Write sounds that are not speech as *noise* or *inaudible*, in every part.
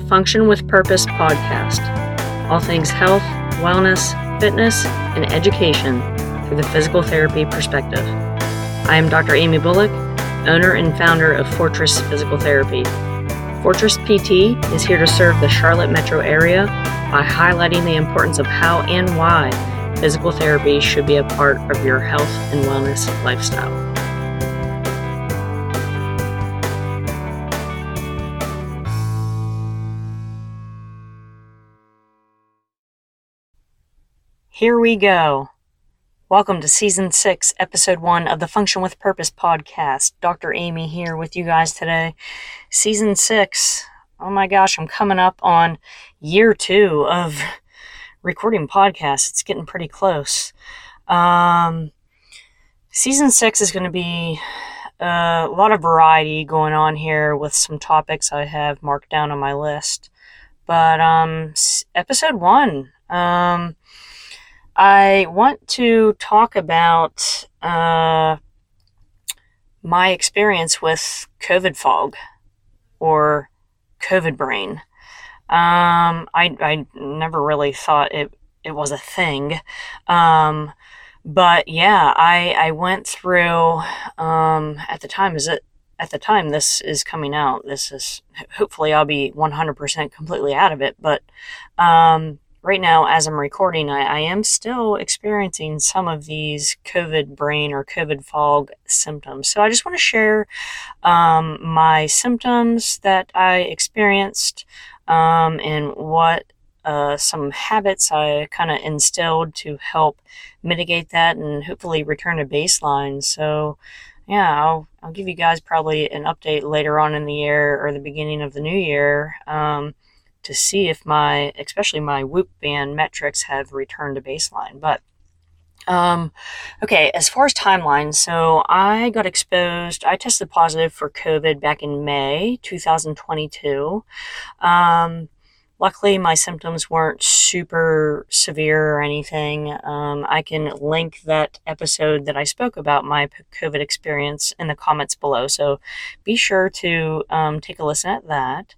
the Function with Purpose podcast. All things health, wellness, fitness, and education through the physical therapy perspective. I am Dr. Amy Bullock, owner and founder of Fortress Physical Therapy. Fortress PT is here to serve the Charlotte metro area by highlighting the importance of how and why physical therapy should be a part of your health and wellness lifestyle. Here we go. Welcome to season six, episode one of the Function with Purpose podcast. Dr. Amy here with you guys today. Season six. Oh my gosh, I'm coming up on year two of *laughs* recording podcasts. It's getting pretty close. Um, season six is going to be uh, a lot of variety going on here with some topics I have marked down on my list. But um, episode one. Um, I want to talk about uh, my experience with COVID fog or COVID brain. Um, I, I never really thought it, it was a thing. Um, but yeah, I, I went through, um, at the time, is it, at the time this is coming out, this is, hopefully I'll be 100% completely out of it, but, um, right now, as I'm recording, I, I, am still experiencing some of these COVID brain or COVID fog symptoms. So I just want to share um, my symptoms that I experienced um, and what uh, some habits I kind of instilled to help mitigate that and hopefully return to baseline. So, yeah, I'll, I'll give you guys probably an update later on in the year or the beginning of the new year. Um, to see if my, especially my Whoop band metrics have returned to baseline. But um, okay, as far as timeline, so I got exposed, I tested positive for COVID back in May 2022. Um, luckily, my symptoms weren't super severe or anything. Um, I can link that episode that I spoke about my COVID experience in the comments below, so be sure to um, take a listen at that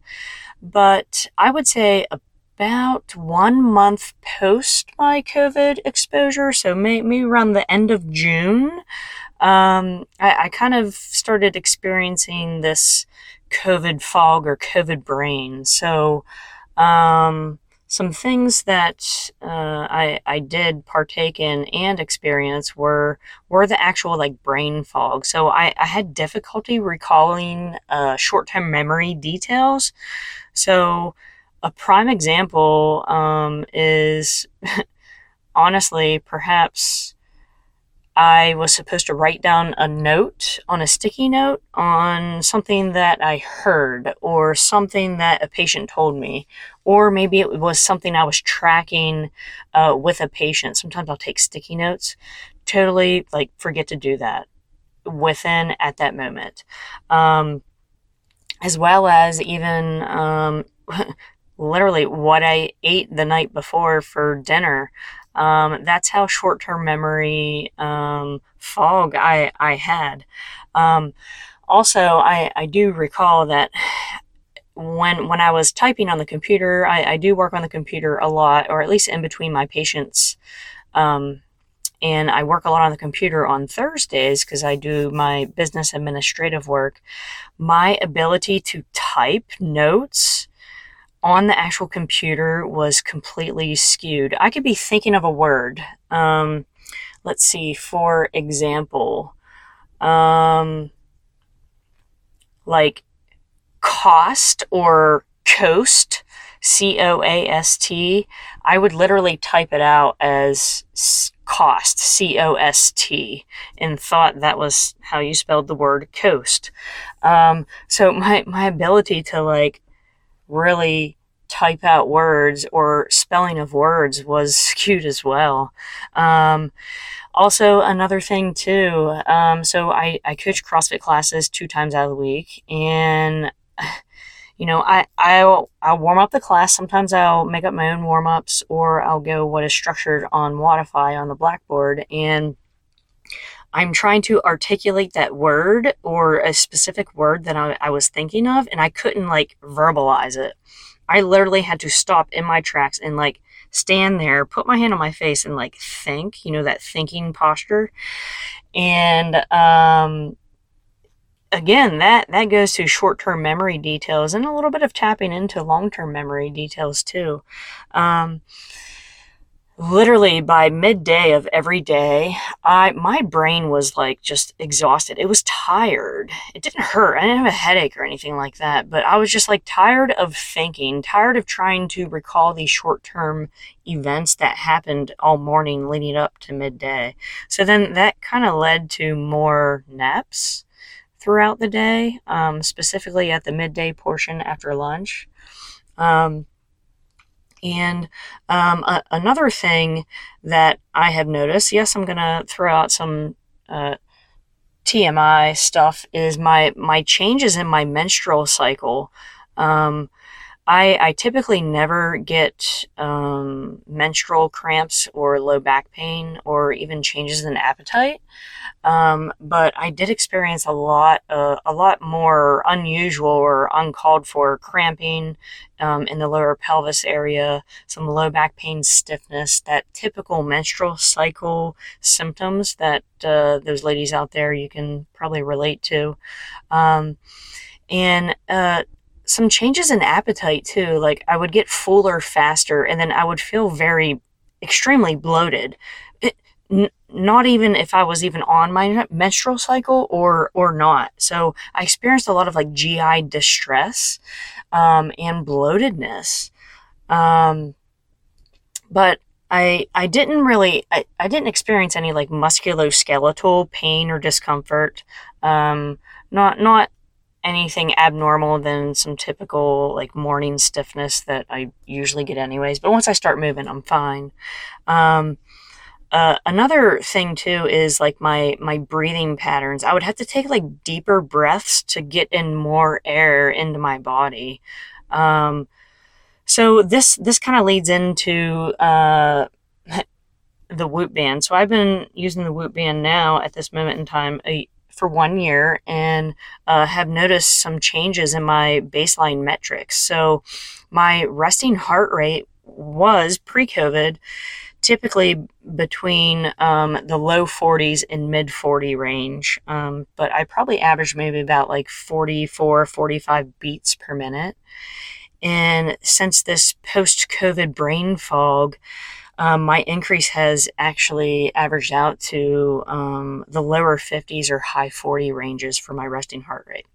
but I would say about one month post my COVID exposure, so maybe around the end of June, um, I, I kind of started experiencing this COVID fog or COVID brain. So, um, some things that uh, I, I did partake in and experience were were the actual like brain fog. So I, I had difficulty recalling uh, short term memory details. So, a prime example um, is *laughs* honestly, perhaps I was supposed to write down a note on a sticky note on something that I heard or something that a patient told me, or maybe it was something I was tracking uh, with a patient. Sometimes I'll take sticky notes. Totally like forget to do that within at that moment. Um, as well as even um, *laughs* literally what I ate the night before for dinner. Um, that's how short term memory um, fog I, I had. Um, also, I, I do recall that when when I was typing on the computer, I, I do work on the computer a lot, or at least in between my patients um, and I work a lot on the computer on Thursdays because I do my business administrative work. My ability to type notes on the actual computer was completely skewed. I could be thinking of a word. Um, let's see, for example, um, like cost or coast, C O A S T. I would literally type it out as cost, C O S T, and thought that was how you spelled the word coast. Um, so *laughs* my, my ability to like really type out words or spelling of words was *laughs* skewed as well. Um, also, another thing too, um, so I, I coach CrossFit classes two times out of the week, and you know, I, I'll, I'll warm up the class. Sometimes I'll make up my own warm ups or I'll go what is structured on Wodify on the blackboard. And I'm trying to articulate that word or a specific word that I, I was thinking of, and I couldn't like verbalize it. I literally had to stop in my tracks and like stand there, put my hand on my face and like think, you know, that thinking posture. And um, again, that that goes to short-term memory details and a little bit of tapping into long-term memory details too. Um, literally by midday of every day, I my brain was like just exhausted. It was tired. It didn't hurt. I didn't have a headache or anything like that, but I was just like tired of thinking, tired of trying to recall these short-term events that happened all morning leading up to midday. So then that kind of led to more naps throughout the day, um, specifically at the midday portion after lunch. Um, and um, a- another thing that I have noticed, yes, I'm going to throw out some uh, TMI stuff, is my, my changes in my menstrual cycle. Um, I, I typically never get um, menstrual cramps or low back pain or even changes in appetite. Um, but I did experience a lot, uh, a lot more unusual or uncalled for cramping um, in the lower pelvis area, some low back pain, stiffness, that typical menstrual cycle symptoms that uh, those ladies out there you can probably relate to. Um, and uh, some changes in appetite too. Like I would get fuller faster, and then I would feel very extremely bloated. It, n- not even if I was even on my menstrual cycle or or not. So I experienced a lot of like GI distress um, and bloatedness. Um, but I I didn't really I, I didn't experience any like musculoskeletal pain or discomfort. Um, not not anything abnormal than some typical like morning stiffness that I usually get anyways. But once I start moving, I'm fine. Um, uh, another thing too is like my my breathing patterns. I would have to take like deeper breaths to get in more air into my body. Um, so this this kind of leads into uh, *laughs* the Whoop band. So I've been using the Whoop band now at this moment in time a, for one year and uh, have noticed some changes in my baseline metrics. So, my resting heart rate was pre COVID typically between um, the low 40s and mid 40 range. Um, but I probably averaged maybe about like 44, 45 beats per minute. And since this post COVID brain fog, um, my increase has actually averaged out to um, the lower 50s or high 40 ranges for my resting heart rate.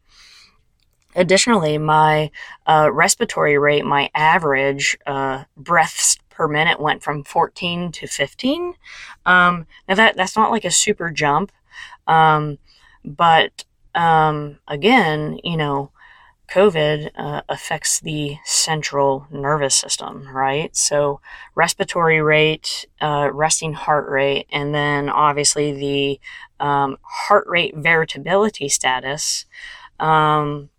Additionally, my uh, respiratory rate, my average uh, breaths per minute went from 14 to 15. Um, now that that's not like a super jump, um, but um, again, you know, COVID uh, affects the central nervous system, right? So, respiratory rate, uh, resting heart rate, and then obviously the um, heart rate variability status um,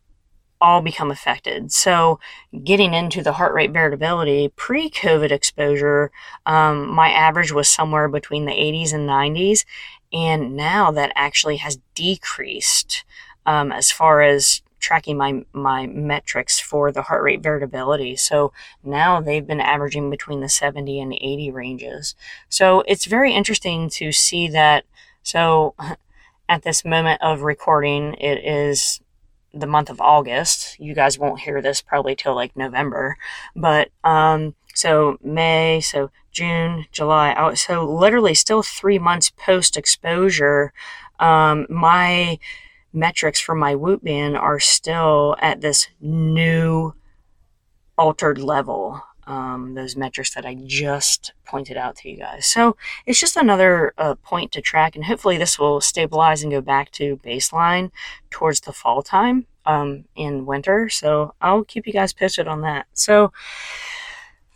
all become affected. So, getting into the heart rate variability, pre COVID exposure, um, my average was somewhere between the 80s and 90s. And now that actually has decreased um, as far as tracking my my metrics for the heart rate variability. So now they've been averaging between the 70 and 80 ranges. So it's very interesting to see that. So *laughs* at this moment of recording, it is the month of August. You guys won't hear this probably till like November, but um, so May, so June, July. So literally still three months post exposure. Um, my metrics for my Whoop band are still at this new altered level. Um, those metrics that I just pointed out to you guys. So it's just another uh, point to track, and hopefully this will stabilize and go back to baseline towards the fall time um, in winter. So I'll keep you guys posted on that. So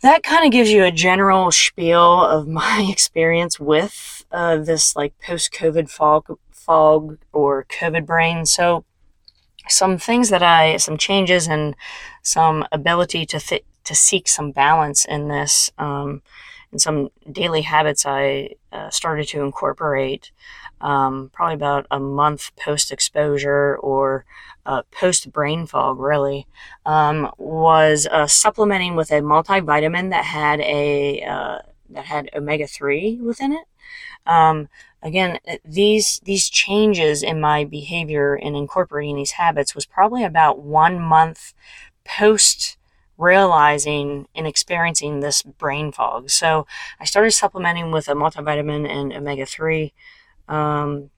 that kind of gives you a general spiel of *laughs* my experience with this like post COVID fog fog or COVID brain. So, some things that I, some changes and some ability to to seek some balance in this, um, and some daily habits I uh, started to incorporate. um, probably about a month post exposure or uh, post brain fog, really, um, was uh, supplementing with a multivitamin that had a uh, that had omega three within it. Um, again, these these changes in my behavior in incorporating these habits was probably about one month post realizing and experiencing this brain fog. So I started supplementing with a multivitamin and omega 3. Um,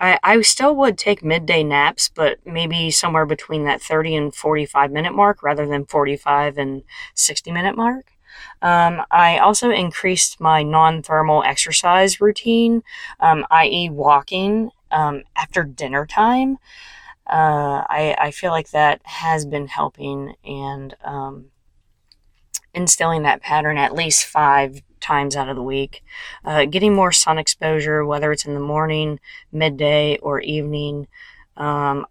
I, I still would take midday naps, but maybe somewhere between that 30 and 45 minute mark rather than 45 and 60 minute mark. Um, I also increased my non thermal exercise routine, um, i.e., walking um, after dinner time. Uh, I, I feel like that has been helping and um, instilling that pattern at least five times out of the week. Uh, getting more sun exposure, whether it's in the morning, midday, or evening. Um,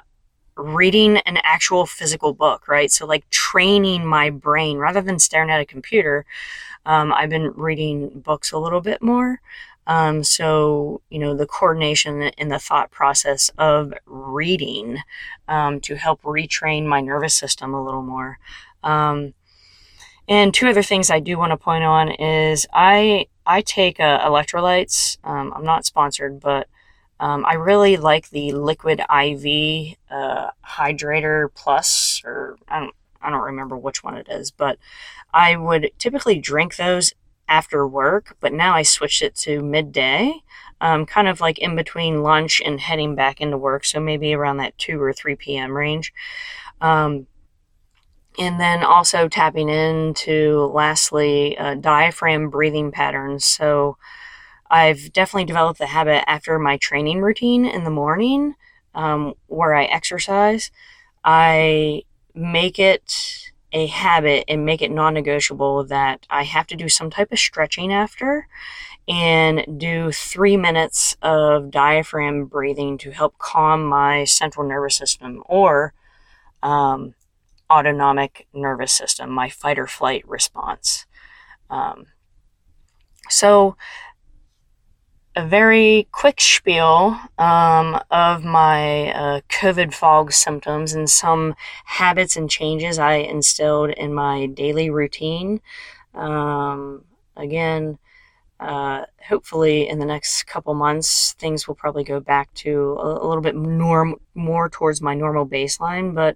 reading an actual physical book, right? So, like training my brain rather than staring at a computer. Um, I've been reading books a little bit more. Um, so, you know, the coordination and the thought process of reading um, to help retrain my nervous system a little more. Um, and two other things I do want to point on is I I take uh, electrolytes. Um, I'm not sponsored, but um, I really like the Liquid IV uh, Hydrator Plus, or I don't I don't remember which one it is, but I would typically drink those after work, but now I switched it to midday, um, kind of like in between lunch and heading back into work. So maybe around that 2 or 3 p.m. range. Um, and then also tapping into, lastly, uh, diaphragm breathing patterns. So I've definitely developed the habit after my training routine in the morning um, where I exercise. I make it a habit and make it non negotiable that I have to do some type of stretching after and do three minutes of diaphragm breathing to help calm my central nervous system or um, autonomic nervous system, my fight or flight response. Um, so, a very quick spiel um, of my uh, COVID fog symptoms and some habits and changes I instilled in my daily routine. Um, again, uh, hopefully in the next couple months, things will probably go back to a, a little bit norm, more towards my normal baseline, but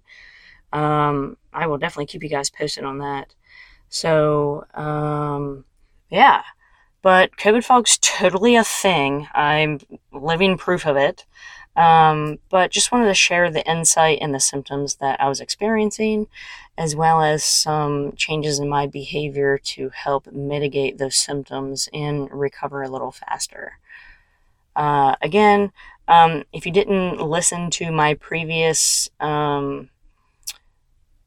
um, I will definitely keep you guys posted on that. So, um, yeah. But COVID fog's totally a thing. I'm living proof of it. Um, but just wanted to share the insight and the symptoms that I was experiencing, as well as some changes in my behavior to help mitigate those symptoms and recover a little faster. Uh, again, um, if you didn't listen to my previous um,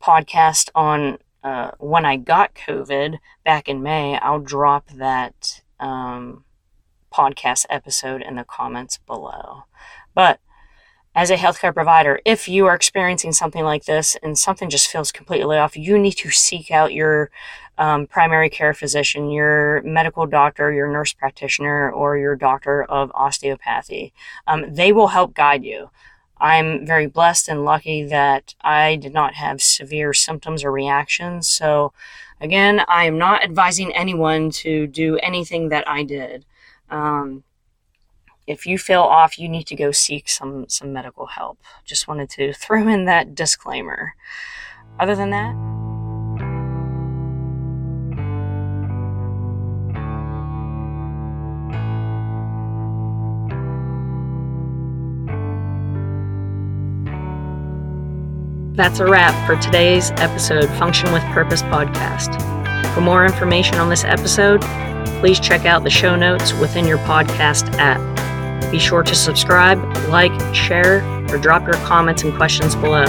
podcast on uh, when I got COVID back in May, I'll drop that um, podcast episode in the comments below. But as a healthcare provider, if you are experiencing something like this and something just feels completely off, you need to seek out your um, primary care physician, your medical doctor, your nurse practitioner, or your doctor of osteopathy. Um, they will help guide you. I'm very blessed and lucky that I did not have severe symptoms or reactions. So, again, I am not advising anyone to do anything that I did. Um, if you feel off, you need to go seek some some medical help. Just wanted to *laughs* throw in that disclaimer. Other than that, That's a wrap for today's episode Function with Purpose podcast. For more information on this episode, please check out the show notes within your podcast app. Be sure to subscribe, like, share, or drop your comments and questions below.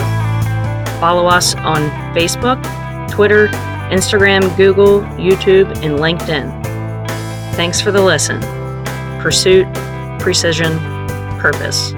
Follow us on Facebook, Twitter, Instagram, Google, YouTube, and LinkedIn. Thanks for the listen. Pursuit, precision, purpose.